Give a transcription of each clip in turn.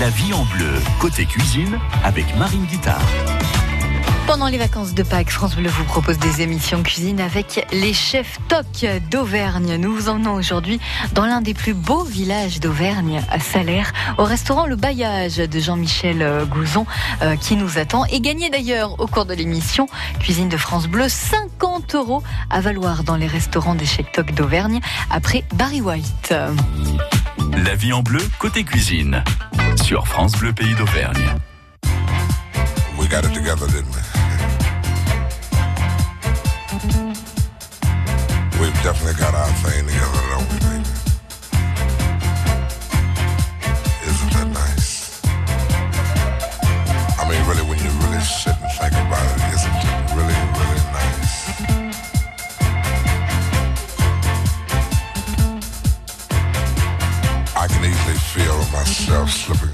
La vie en bleu, côté cuisine, avec Marine Guitard. Pendant les vacances de Pâques, France Bleu vous propose des émissions cuisine avec les chefs TOC d'Auvergne. Nous vous emmenons aujourd'hui dans l'un des plus beaux villages d'Auvergne, à Salaire, au restaurant Le Bailliage de Jean-Michel Gouzon, euh, qui nous attend. Et gagné d'ailleurs au cours de l'émission Cuisine de France Bleu 50 euros à valoir dans les restaurants des chefs TOC d'Auvergne après Barry White. La vie en bleu, côté cuisine, sur France Bleu Pays d'Auvergne. We got it together, didn't we? We've definitely got our thing together, don't we, baby? Isn't that nice? I mean, really, when you really sit and think about it, isn't it really, really nice? I can easily feel myself slipping, slipping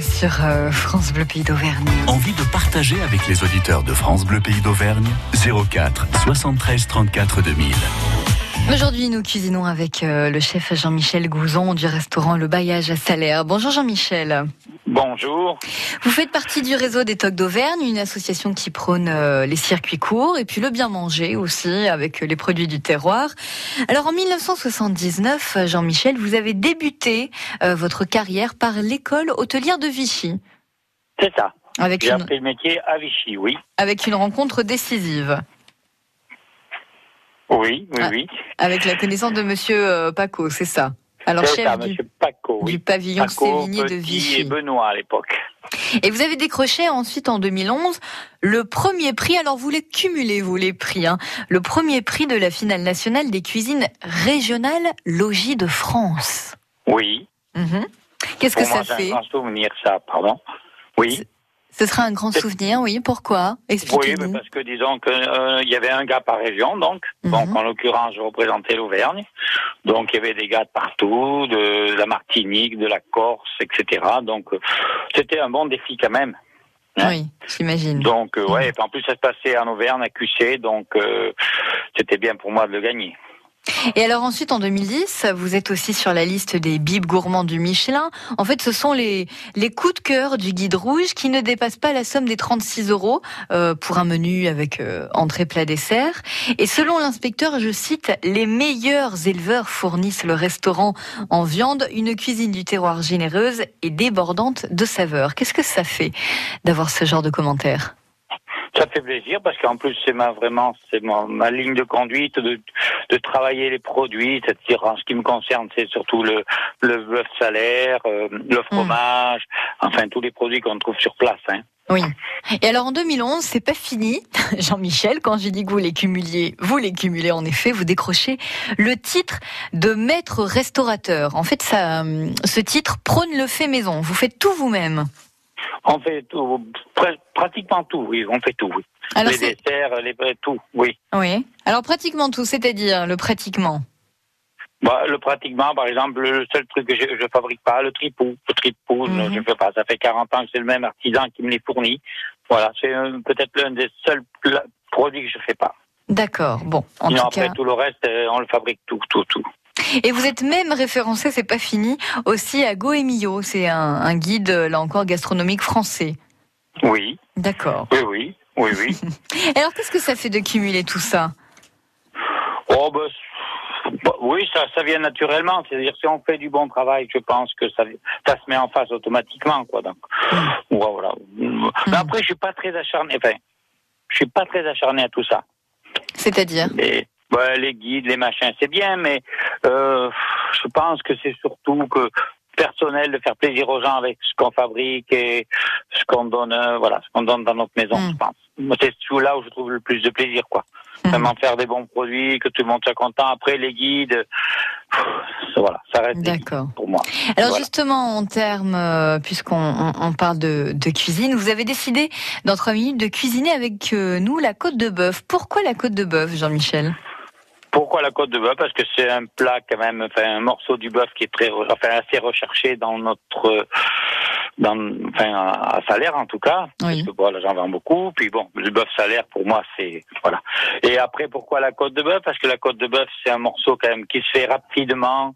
sur euh, France Bleu Pays d'Auvergne. Envie de partager avec les auditeurs de France Bleu Pays d'Auvergne? 04 73 34 2000. Aujourd'hui, nous cuisinons avec euh, le chef Jean-Michel Gouzon du restaurant Le Bailliage à Salaire. Bonjour Jean-Michel. Bonjour. Vous faites partie du réseau des Tocs d'Auvergne, une association qui prône euh, les circuits courts et puis le bien manger aussi avec euh, les produits du terroir. Alors en 1979, euh, Jean-Michel, vous avez débuté votre carrière par l'école hôtelière de Vichy C'est ça. avec J'ai une, appris le métier à Vichy, oui. avec une rencontre décisive, Oui, oui, Ah, oui. avec la connaissance de Monsieur Paco, c'est ça Alors chef ça, du, pavillon Paco, Sévigné de Petit Vichy. et Benoît à l'époque. Et vous avez décroché ensuite en 2011 le premier prix. Alors vous les cumulez, vous les prix. Hein. Le premier prix de la finale nationale des cuisines régionales Logis de France. Oui. Mhm. Qu'est-ce que moi, ça fait? un souvenir, ça, pardon. Oui. Ce sera un grand souvenir, oui. Pourquoi? Oui, Expliquez-nous. mais parce que disons que euh, il y avait un gars par région, donc. Mhm. Donc en l'occurrence, je représentais l'Auvergne. Donc il y avait des gars de partout, de la Martinique, de la Corse, etc. Donc euh, c'était un bon défi quand même. hein. Oui, j'imagine. Donc euh, ouais, et puis en plus ça se passait en Auvergne, à QC, donc euh, c'était bien pour moi de le gagner. Et alors ensuite, en 2010, vous êtes aussi sur la liste des bibes gourmands du Michelin. En fait, ce sont les, les coups de cœur du guide rouge qui ne dépassent pas la somme des 36 euros euh, pour un menu avec euh, entrée, plat, dessert. Et selon l'inspecteur, je cite, les meilleurs éleveurs fournissent le restaurant en viande, une cuisine du terroir généreuse et débordante de saveurs. Qu'est-ce que ça fait d'avoir ce genre de commentaires? Ça fait plaisir parce qu'en plus c'est ma vraiment c'est ma, ma ligne de conduite de, de travailler les produits, c'est-à-dire en ce qui me concerne c'est surtout le le bœuf salaire, euh, le fromage, enfin tous les produits qu'on trouve sur place. Hein. Oui. Et alors en 2011, c'est pas fini, Jean-Michel. Quand j'ai dit que vous les cumuliez, vous les cumulez en effet. Vous décrochez le titre de maître restaurateur. En fait, ça, euh, ce titre prône le fait maison. Vous faites tout vous-même. On fait tout, pr- pratiquement tout, oui, on fait tout, oui. Alors les desserts, les tout, oui. oui. Alors pratiquement tout, c'est-à-dire le pratiquement. Bah, le pratiquement, par exemple, le seul truc que je, je fabrique pas, le tripou. Le tripou, Mhm. je fais pas. Ça fait 40 ans que c'est le même artisan qui me les fournit. Voilà, c'est peut-être l'un des seuls produits que je fais pas. D'accord. Bon, en Sinon, tout après, cas. tout le reste, euh, on le fabrique tout, tout, tout. Et vous êtes même référencé, c'est pas fini, aussi à Goemio. C'est un, un guide là encore gastronomique français. Oui, D'accord. oui, oui, oui, alors qu'est-ce que ça fait de cumuler tout ça? Oh, bah, oui, ça, ça vient naturellement. C'est-à-dire, si on fait du bon travail, je pense que ça, ça se met en face automatiquement, quoi. Donc, ouais, voilà. Mais après, je suis pas très acharné. Enfin, je suis pas très acharné à tout ça. C'est-à-dire? Ouais, les guides, les machins, c'est bien, mais euh, je pense que c'est surtout que personnel de faire plaisir aux gens avec ce qu'on fabrique et ce qu'on donne, euh, voilà, ce qu'on donne dans notre maison, Mm. je pense. C'est tout là où je trouve le plus de plaisir, quoi. Mhm. Vraiment faire des bons produits, que tout le monde soit content. Après, les guides, voilà, ça reste D'accord. pour moi. Alors Voilà. justement, en termes, euh, puisqu'on on, on parle de, de cuisine, vous avez décidé dans trois minutes de cuisiner avec euh, nous la côte de bœuf. Pourquoi la côte de bœuf, Jean-Michel? Pourquoi la côte de bœuf? Parce que c'est un plat quand même, enfin un morceau du bœuf qui est très, enfin assez recherché dans notre, dans, enfin à salaire en tout cas. Oui. Parce que voilà, j'en vends beaucoup. Puis bon, le bœuf salaire pour moi c'est voilà. Et après pourquoi la côte de bœuf? Parce que la côte de bœuf c'est un morceau quand même qui se fait rapidement,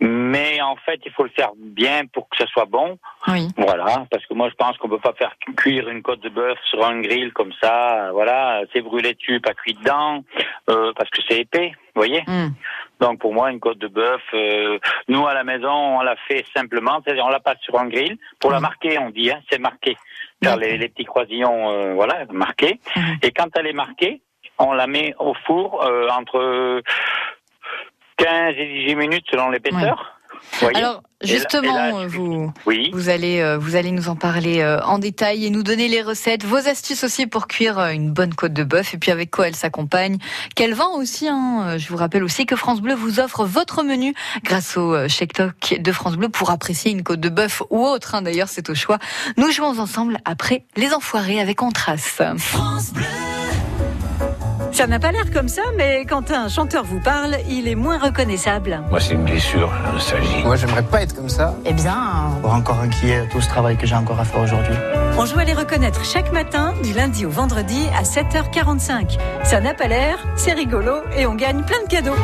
mais en fait il faut le faire bien pour que ça soit bon. Oui. Voilà, parce que moi je pense qu'on peut pas faire cuire une côte de bœuf sur un grill comme ça. Voilà, c'est brûlé dessus, pas cuit dedans, euh, parce que c'est épais, vous voyez. Hmm. Donc pour moi une côte de bœuf, euh, nous à la maison on la fait simplement, c'est-à-dire on la passe sur un grill pour la Mhm. marquer, on dit, hein, c'est marqué, faire D'accord. les, les petits croisillons, euh, voilà, marqués. Mhm. Et quand elle est marquée, on la met au four euh, entre 15 et 18 minutes selon l'épaisseur. Alors là- justement, là, vous Oui. vous allez euh, vous allez nous en parler euh, en détail et nous donner les recettes, vos astuces aussi pour cuire euh, une bonne côte de bœuf et puis avec quoi elle s'accompagne? Quel vin aussi. Hein. Euh, Je vous rappelle aussi que France Bleu vous offre votre menu grâce au euh, Chèque Toc de France Bleu pour apprécier une côte de bœuf ou autre. hein. D'ailleurs, c'est au choix. Nous jouons ensemble après les Enfoirés avec Antras. Ça n'a pas l'air comme ça, mais quand un chanteur vous parle, il est moins reconnaissable. Moi, c'est une blessure, la nostalgie. Moi, j'aimerais pas être comme ça. Eh bien, pour encore inquiet tout ce travail que j'ai encore à faire aujourd'hui. On joue à les reconnaître chaque matin, du lundi au vendredi à 7h45. Ça n'a pas l'air, c'est rigolo et on gagne plein de cadeaux.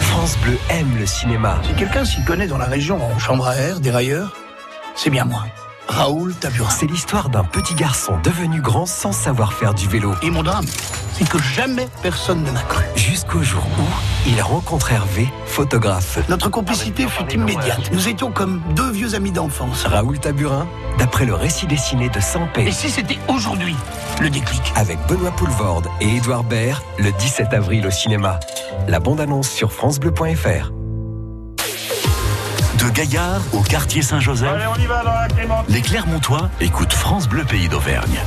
France Bleu. Bleu aime le cinéma. Si quelqu'un s'y connaît dans la région en chambre à air, dérailleur, c'est bien moi. Raoul Taburin. C'est l'histoire d'un petit garçon devenu grand sans savoir faire du vélo. Et mon drame, c'est que jamais personne ne m'a cru. Jusqu'au jour où il rencontre Hervé, photographe. Notre complicité fut immédiate. Nous étions comme deux vieux amis d'enfance. Raoul Taburin, d'après le récit dessiné de Saint-Pé. Et si c'était aujourd'hui le déclic? Avec Benoît Poulvorde et Édouard Baird, le 17 avril au cinéma. La bande-annonce sur FranceBleu.fr. De Gaillard au quartier Saint-Joseph, on y va dans la Clément. les Clermontois écoutent France Bleu Pays d'Auvergne.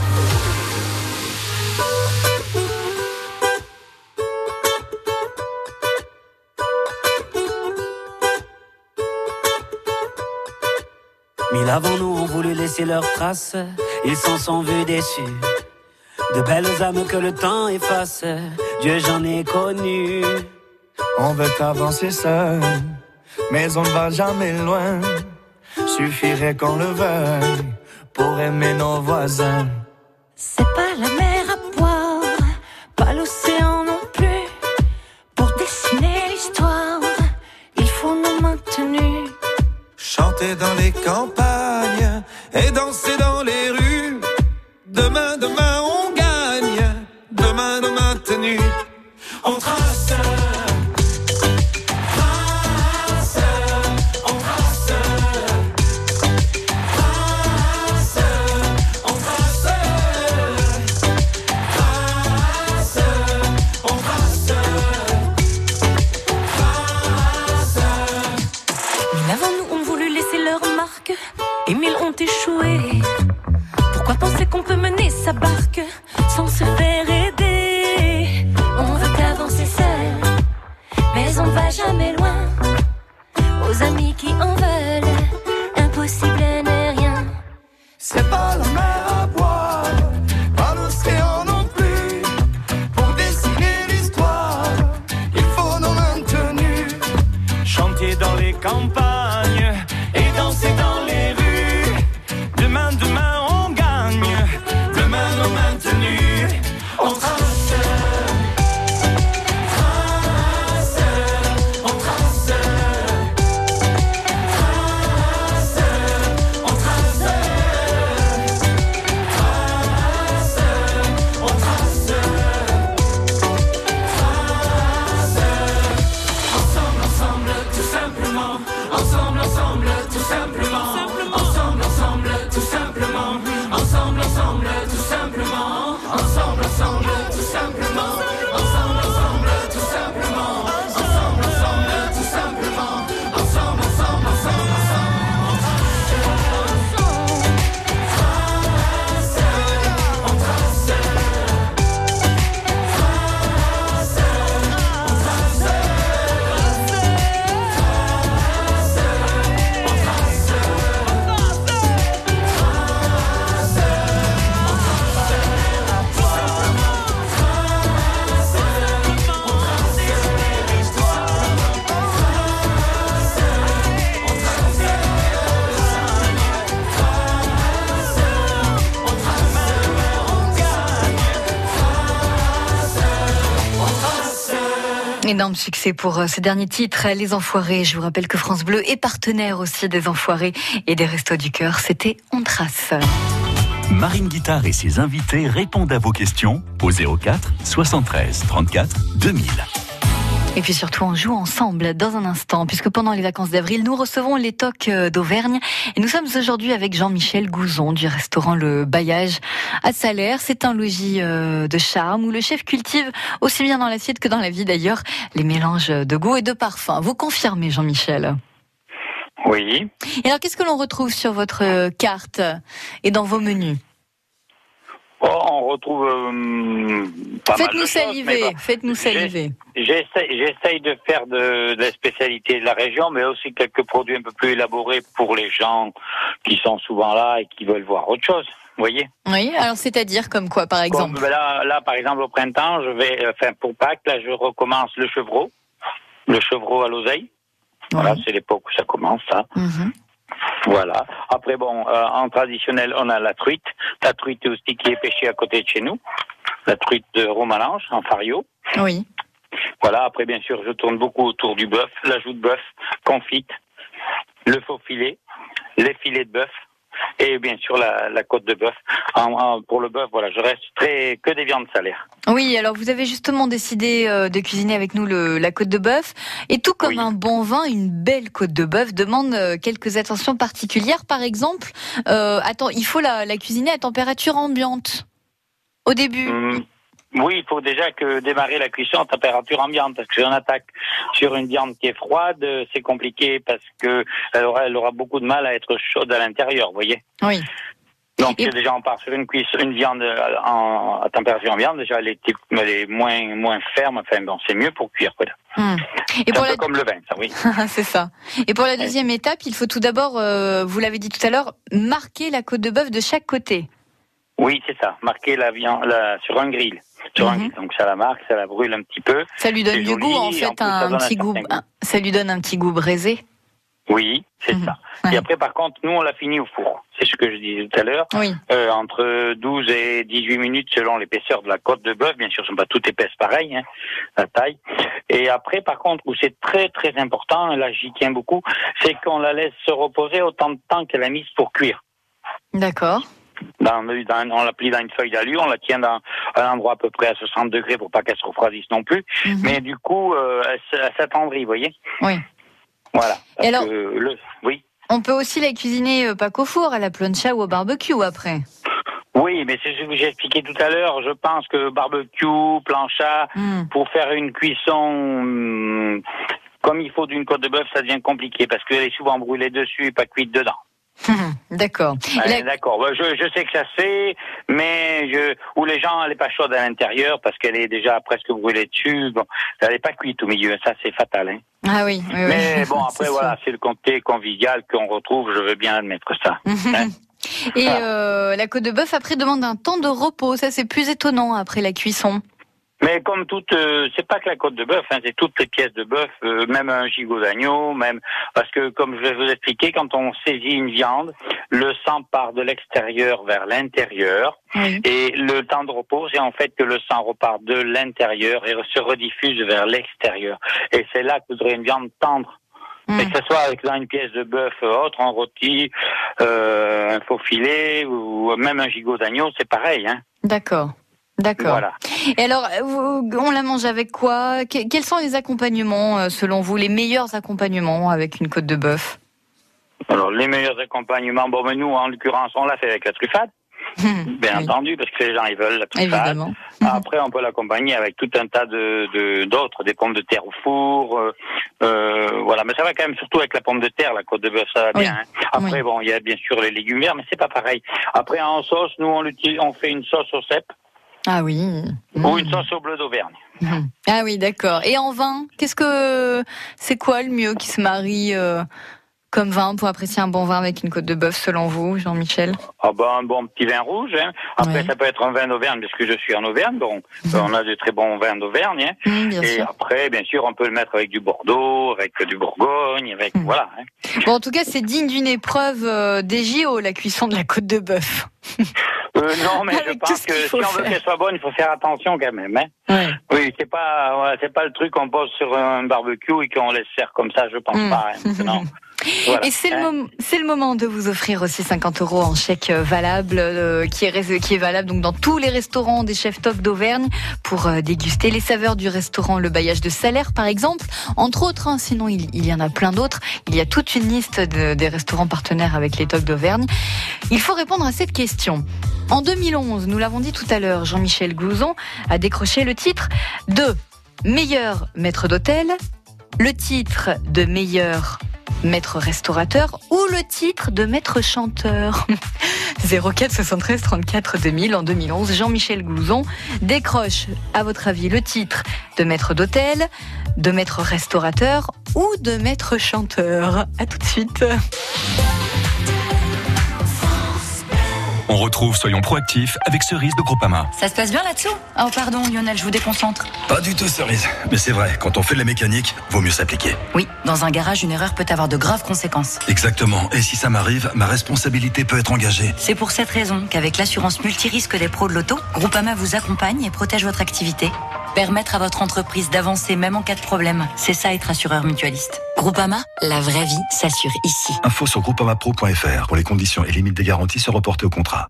Mille avant nous ont voulu laisser leurs traces, ils s'en sont vus déçus. De belles âmes que le temps efface, Dieu j'en ai connu. On veut avancer seul, mais on ne va jamais loin. Suffirait qu'on le veuille pour aimer nos voisins. C'est pas la mer à boire, pas l'océan non plus. Pour dessiner l'histoire, il faut nos maintenus. Chanter dans les campagnes et danser dans les rues. Demain, demain, on gagne. Demain, demain, tenu. On. Trace, sa Énorme succès pour euh, ce dernier titre, Les Enfoirés. Je vous rappelle que France Bleu est partenaire aussi des Enfoirés et des Restos du Cœur. C'était On Trace. Marine Guitare et ses invités répondent à vos questions au 04 73 34 2000. Et puis surtout, on joue ensemble dans un instant, puisque pendant les vacances d'avril, nous recevons les tocs euh, d'Auvergne. Et nous sommes aujourd'hui avec Jean-Michel Gouzon du restaurant Le Bailliage à Salaire. C'est un logis euh, de charme où le chef cultive, aussi bien dans l'assiette que dans la vie d'ailleurs, les mélanges de goût et de parfum. Vous confirmez, Jean-Michel? Oui. Et alors, qu'est-ce que l'on retrouve sur votre euh, carte et dans vos menus? Oh, on retrouve euh, pas mal de Faites-nous saliver, faites-nous saliver. J'essaye de faire de, de la spécialité de la région, mais aussi quelques produits un peu plus élaborés pour les gens qui sont souvent là et qui veulent voir autre chose. Vous voyez Oui, alors c'est-à-dire comme quoi, par exemple Comme là, là, par exemple, au printemps, je vais, euh, enfin, pour Pâques, là, je recommence le chevreau, le chevreau à l'oseille. Voilà, c'est l'époque où ça commence, ça. Mhm. Voilà. Après, bon, euh, en traditionnel, on a la truite. La truite aussi qui est pêchée à côté de chez nous. La truite de Romalange, en fario. Oui. Voilà, après bien sûr, je tourne beaucoup autour du bœuf, l'ajout de bœuf, confite, le faux filet, les filets de bœuf et bien sûr la, la côte de bœuf. Pour le bœuf, voilà, je reste très que des viandes salaires. Oui, alors vous avez justement décidé euh, de cuisiner avec nous le, la côte de bœuf. Et tout comme un bon vin, une belle côte de bœuf demande euh, quelques attentions particulières. Par exemple, euh, attends, il faut la, la cuisiner à température ambiante au début. Hum, Oui, il faut déjà que démarrer la cuisson à température ambiante parce que si on attaque sur une viande qui est froide, euh, c'est compliqué parce que elle aura, elle aura beaucoup de mal à être chaude à l'intérieur, vous voyez. Oui. Donc déjà on part sur une cuisson, une viande euh, en, à température ambiante, déjà elle est, type- elle est moins moins ferme, enfin bon, c'est mieux pour cuire quoi. Hmm. Et pour un peu comme le vin, ça oui. c'est ça. Et pour la deuxième étape, il faut tout d'abord, euh, vous l'avez dit tout à l'heure, marquer la côte de bœuf de chaque côté. Oui, c'est ça. Marquer la viande la, sur un grill. Grill. Donc ça la marque, ça la brûle un petit peu. Ça lui donne du joli, goût, en fait, plus, un petit goût, un- ça lui donne un petit goût braisé. Oui, c'est ça. Et après, par contre, nous, on l'a fini au four. C'est ce que je disais tout à l'heure. Oui. Euh, entre 12 et 18 minutes selon l'épaisseur de la côte de bœuf. Bien sûr, ce ne sont pas toutes épaisses pareilles, hein, la taille. Et après, par contre, où c'est très très important, et là j'y tiens beaucoup, c'est qu'on la laisse se reposer autant de temps qu'elle a mise pour cuire. D'accord. Dans, le- dans- on la plie dans une feuille d'alu, on la tient dans un endroit à peu près à 60 degrés pour pas qu'elle se refroidisse non plus. Mais du coup, euh, elle, s'attendrit, vous voyez Oui. Voilà. Et alors- le, oui. On peut aussi la cuisiner euh, pas qu'au four, à la plancha ou au barbecue après. Oui, mais c'est ce que j'ai expliqué tout à l'heure. Je pense que barbecue, plancha, Hmm. pour faire une cuisson hum, comme il faut d'une côte de bœuf, ça devient compliqué parce qu'elle est souvent brûlée dessus et pas cuite dedans. D'accord. La- D'accord. Bah, je, je sais que ça se fait, mais je, où les gens, elle est pas chaude à l'intérieur parce qu'elle est déjà presque brûlée dessus. Bon, elle n'est pas cuite au milieu. Ça, c'est fatal. Hein. Ah oui, oui, oui. Mais bon, C'est après, voilà, c'est le côté convivial qu'on retrouve. Je veux bien admettre ça. Hein. Et euh, la côte de bœuf après demande un temps de repos. Ça c'est plus étonnant après la cuisson. Mais comme toute, euh, c'est pas que la côte de bœuf, hein, c'est toutes les pièces de bœuf, euh, même un gigot d'agneau, même parce que comme je vais vous expliquer, quand on saisit une viande, le sang part de l'extérieur vers l'intérieur, et le temps de repos, c'est en fait que le sang repart de l'intérieur et se rediffuse vers l'extérieur. Et c'est là que vous aurez une viande tendre. Mais que ce soit avec dans une pièce de bœuf autre, un rôti, euh, un faux filet ou même un gigot d'agneau, c'est pareil. Hein. D'accord. D'accord. Voilà. Et alors, on la mange avec quoi? Que- Quels sont les accompagnements, euh, selon vous, les meilleurs accompagnements avec une côte de bœuf? Alors, les meilleurs accompagnements, bon, mais nous, en l'occurrence, on l'a fait avec la truffade. Bien entendu, parce que les gens, ils veulent la truffade. Évidemment. Après, on peut l'accompagner avec tout un tas de de- d'autres, des pommes de terre au four, euh, euh, voilà. Mais ça va quand même surtout avec la pomme de terre, la côte de bœuf, ça va Oui. bien. hein. Après, bon, il y a bien sûr les légumes verts, mais c'est pas pareil. Après, en sauce, nous, on, on fait une sauce au cèpe Ah oui. ou une sauce au bleu d'Auvergne. Ah oui, d'accord. Et en vin, qu'est-ce que c'est quoi le mieux qui se marie euh, comme vin pour apprécier un bon vin avec une côte de bœuf, selon vous, Jean-Michel Ah ben, un bon petit vin rouge. Hein. Après, ça peut être un vin d'Auvergne, parce que je suis en Auvergne. Donc, on a de très bons vins d'Auvergne. Hein. Et sûr. après, bien sûr, on peut le mettre avec du Bordeaux, avec du Bourgogne, avec Mhm. voilà. Hein. Bon, en tout cas, c'est digne d'une épreuve euh, des JO, la cuisson de la côte de bœuf. Euh, non, mais je Avec pense que si on veut qu'elle soit bonne, il faut faire attention quand même. Hein. Oui, c'est pas, c'est pas le truc qu'on pose sur un barbecue et qu'on laisse faire comme ça. Je pense Mm. pas. Hein. Et c'est le, le moment de vous offrir aussi 50 euros en chèque euh, valable, euh, qui, est, qui est valable donc dans tous les restaurants des chefs top d'Auvergne pour euh, déguster les saveurs du restaurant Le Bailliage de Salaire, par exemple. Entre autres, hein, sinon il, y en a plein d'autres. Il y a toute une liste de- des restaurants partenaires avec les tocs d'Auvergne. Il faut répondre à cette question. En 2011, nous l'avons dit tout à l'heure, Jean-Michel Glouzon a décroché le titre de meilleur maître d'hôtel, le titre de meilleur maître restaurateur ou le titre de maître chanteur. 04 73 34 2000 en 2011, Jean-Michel Glouzon décroche, à votre avis, le titre de maître d'hôtel, de maître restaurateur ou de maître chanteur. À tout de suite. On retrouve Soyons proactifs avec Cerise de Groupama. Ça se passe bien là-dessous? Oh pardon Lionel, je vous déconcentre. Pas du tout, Cerise. Mais c'est vrai, quand on fait de la mécanique, vaut mieux s'appliquer. Oui, dans un garage, une erreur peut avoir de graves conséquences. Exactement. Et si ça m'arrive, ma responsabilité peut être engagée. C'est pour cette raison qu'avec l'assurance multirisque des pros de l'auto, Groupama vous accompagne et protège votre activité. Permettre à votre entreprise d'avancer même en cas de problème, c'est ça être assureur mutualiste. Groupama, la vraie vie s'assure ici. Info sur groupamapro.fr pour les conditions et limites des garanties se reporter au contrat.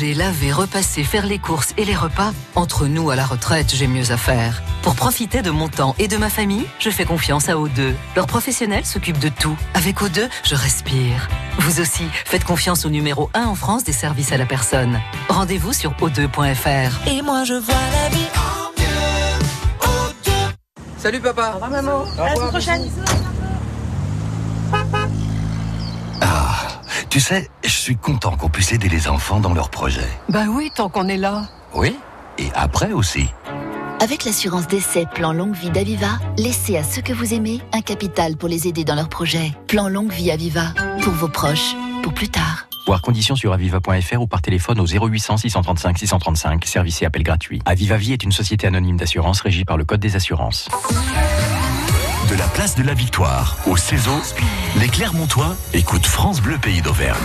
Veux. Ranger, laver, repasser, faire les courses et les repas, entre nous à la retraite, j'ai mieux à faire. Pour profiter de mon temps et de ma famille, je fais confiance à O2. Leurs professionnels s'occupent de tout. Avec O2, je respire. Vous aussi, faites confiance au numéro 1 en France des services à la personne. Rendez-vous sur o2.fr. Et moi je vois la vie Salut papa. Au revoir maman. À la semaine prochaine. Ah, tu sais, je suis content qu'on puisse aider les enfants dans leurs projets. Bah oui, tant qu'on est là. Oui, et après aussi. Avec l'assurance d'essai Plan Longue Vie d'Aviva, laissez à ceux que vous aimez un capital pour les aider dans leurs projets. Plan Longue Vie Aviva, pour vos proches, pour plus tard. Voir conditions sur aviva.fr ou par téléphone au 0800 635 635, service et appel gratuit. Aviva Vie est une société anonyme d'assurance régie par le Code des assurances. De la place de la Victoire au Cézot, les Clermontois écoutent France Bleu Pays d'Auvergne.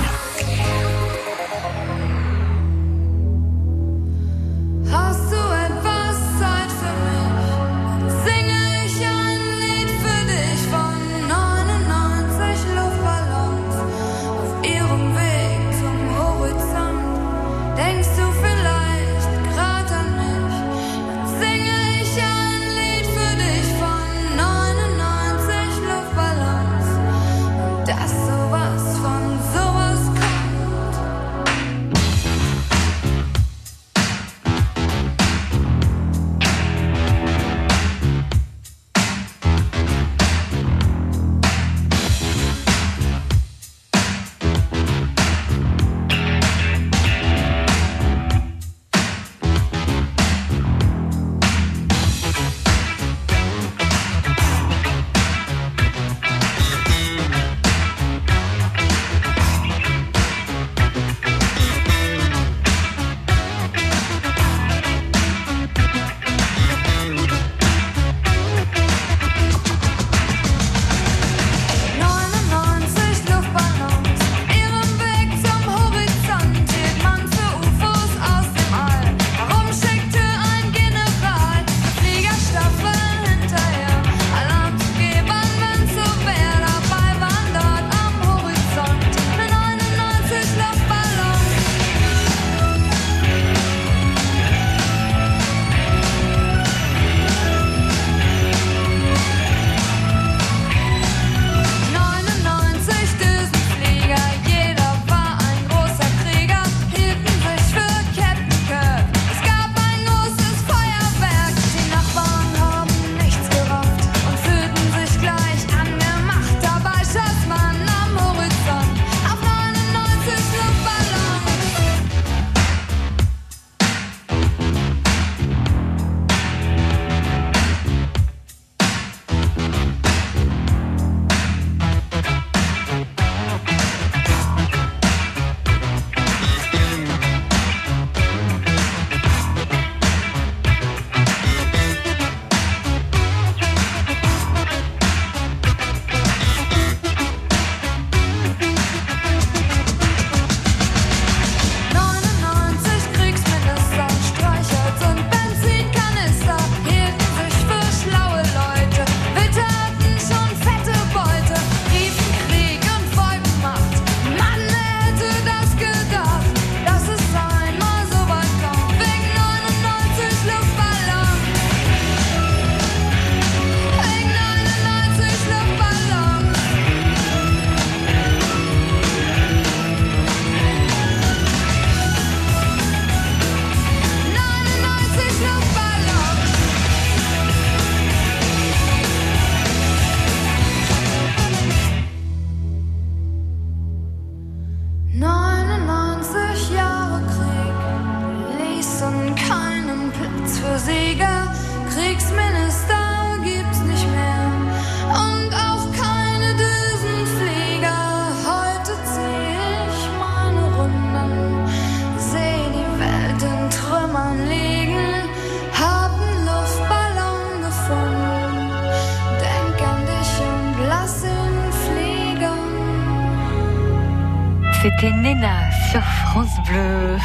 Sur France Bleu.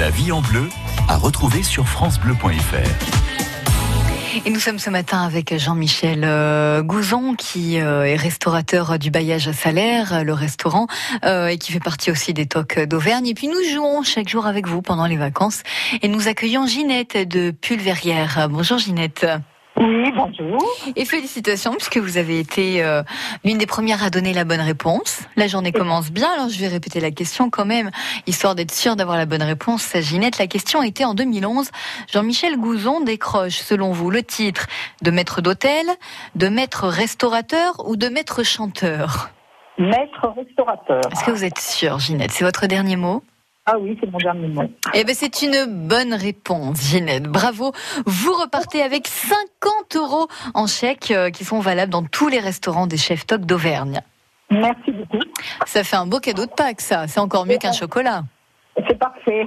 La vie en bleu à retrouver sur francebleu.fr. Et nous sommes ce matin avec Jean-Michel euh, Gouzon, qui euh, est restaurateur du Bailliage à Salaire, le restaurant, euh, et qui fait partie aussi des tocs d'Auvergne. Et puis nous jouons chaque jour avec vous pendant les vacances. Et nous accueillons Ginette de Pulverrière. Bonjour Ginette. Oui, bonjour. Et félicitations puisque vous avez été euh, l'une des premières à donner la bonne réponse. La journée commence bien, alors je vais répéter la question quand même, histoire d'être sûr d'avoir la bonne réponse. Ginette, la question était en 2011. Jean-Michel Gouzon décroche, selon vous, le titre de maître d'hôtel, de maître restaurateur ou de maître chanteur? Maître restaurateur. Est-ce que vous êtes sûr, Ginette? C'est votre dernier mot? Ah oui, c'est mon dernier mot. eh ben, c'est une bonne réponse, Ginette. Bravo. Vous repartez avec 50 euros en chèque euh, qui sont valables dans tous les restaurants des chefs toc d'Auvergne. Merci beaucoup. Ça fait un beau cadeau de Pâques, ça. C'est encore mieux qu'un chocolat. C'est parfait.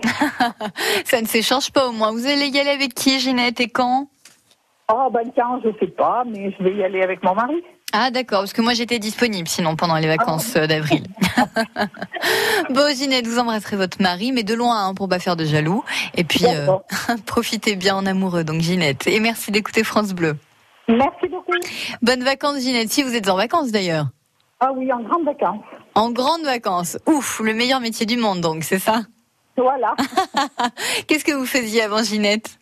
ça ne s'échange pas au moins. Vous allez y aller avec qui, Ginette, et quand? Oh, ben, tiens, je sais pas, mais je vais y aller avec mon mari. Ah d'accord, parce que moi j'étais disponible sinon pendant les vacances euh, d'avril. bon Ginette, vous embrasserez votre mari, mais de loin hein, pour pas faire de jaloux. Et puis euh, profitez bien en amoureux, donc Ginette. Et merci d'écouter France Bleu. Merci beaucoup. Bonnes vacances Ginette, si vous êtes en vacances d'ailleurs. Ah oui, en grandes vacances. En grandes vacances. Ouf, le meilleur métier du monde donc, c'est ça? Voilà. Qu'est-ce que vous faisiez avant Ginette?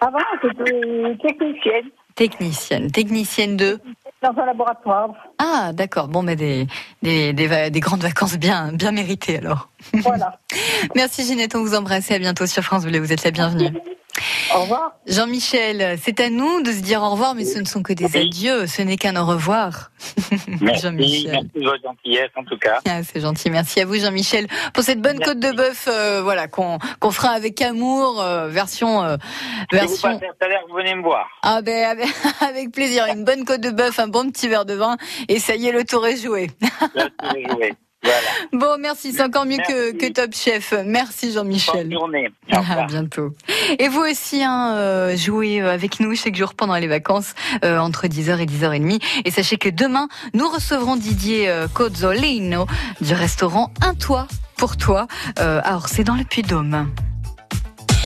Avant, j'étais technicienne. Technicienne. Technicienne de? Dans un laboratoire. Ah, d'accord. Bon, mais des, des, des, va- des grandes vacances bien, bien méritées alors. Voilà. Merci Ginette, on vous embrasse et à bientôt sur France Bleu. Vous êtes la bienvenue. Au revoir. Jean-Michel, c'est à nous de se dire au revoir, mais ce ne sont que des adieux, ce n'est qu'un au revoir. Merci, Jean-Michel. merci de votre gentillesse en tout cas. Ah, c'est gentil, merci à vous Jean-Michel pour cette bonne côte de bœuf, euh, voilà qu'on fera avec amour, euh, version euh, Si vous version. passez un salaire, vous venez me voir. Ah ben avec, avec plaisir, une bonne côte de bœuf, un bon petit verre de vin et ça y est, le tour joué. Est joué. Voilà. Bon, merci, c'est encore mieux que, que Top Chef. Merci Jean-Michel. Bonne journée. À bientôt. Et vous aussi, hein, euh, jouez euh, avec nous chaque jour pendant les vacances euh, entre 10h et 10h30. Et sachez que demain, nous recevrons Didier euh, Cozzolino du restaurant Un Toit pour toi. Alors, c'est dans le Puy-de-Dôme.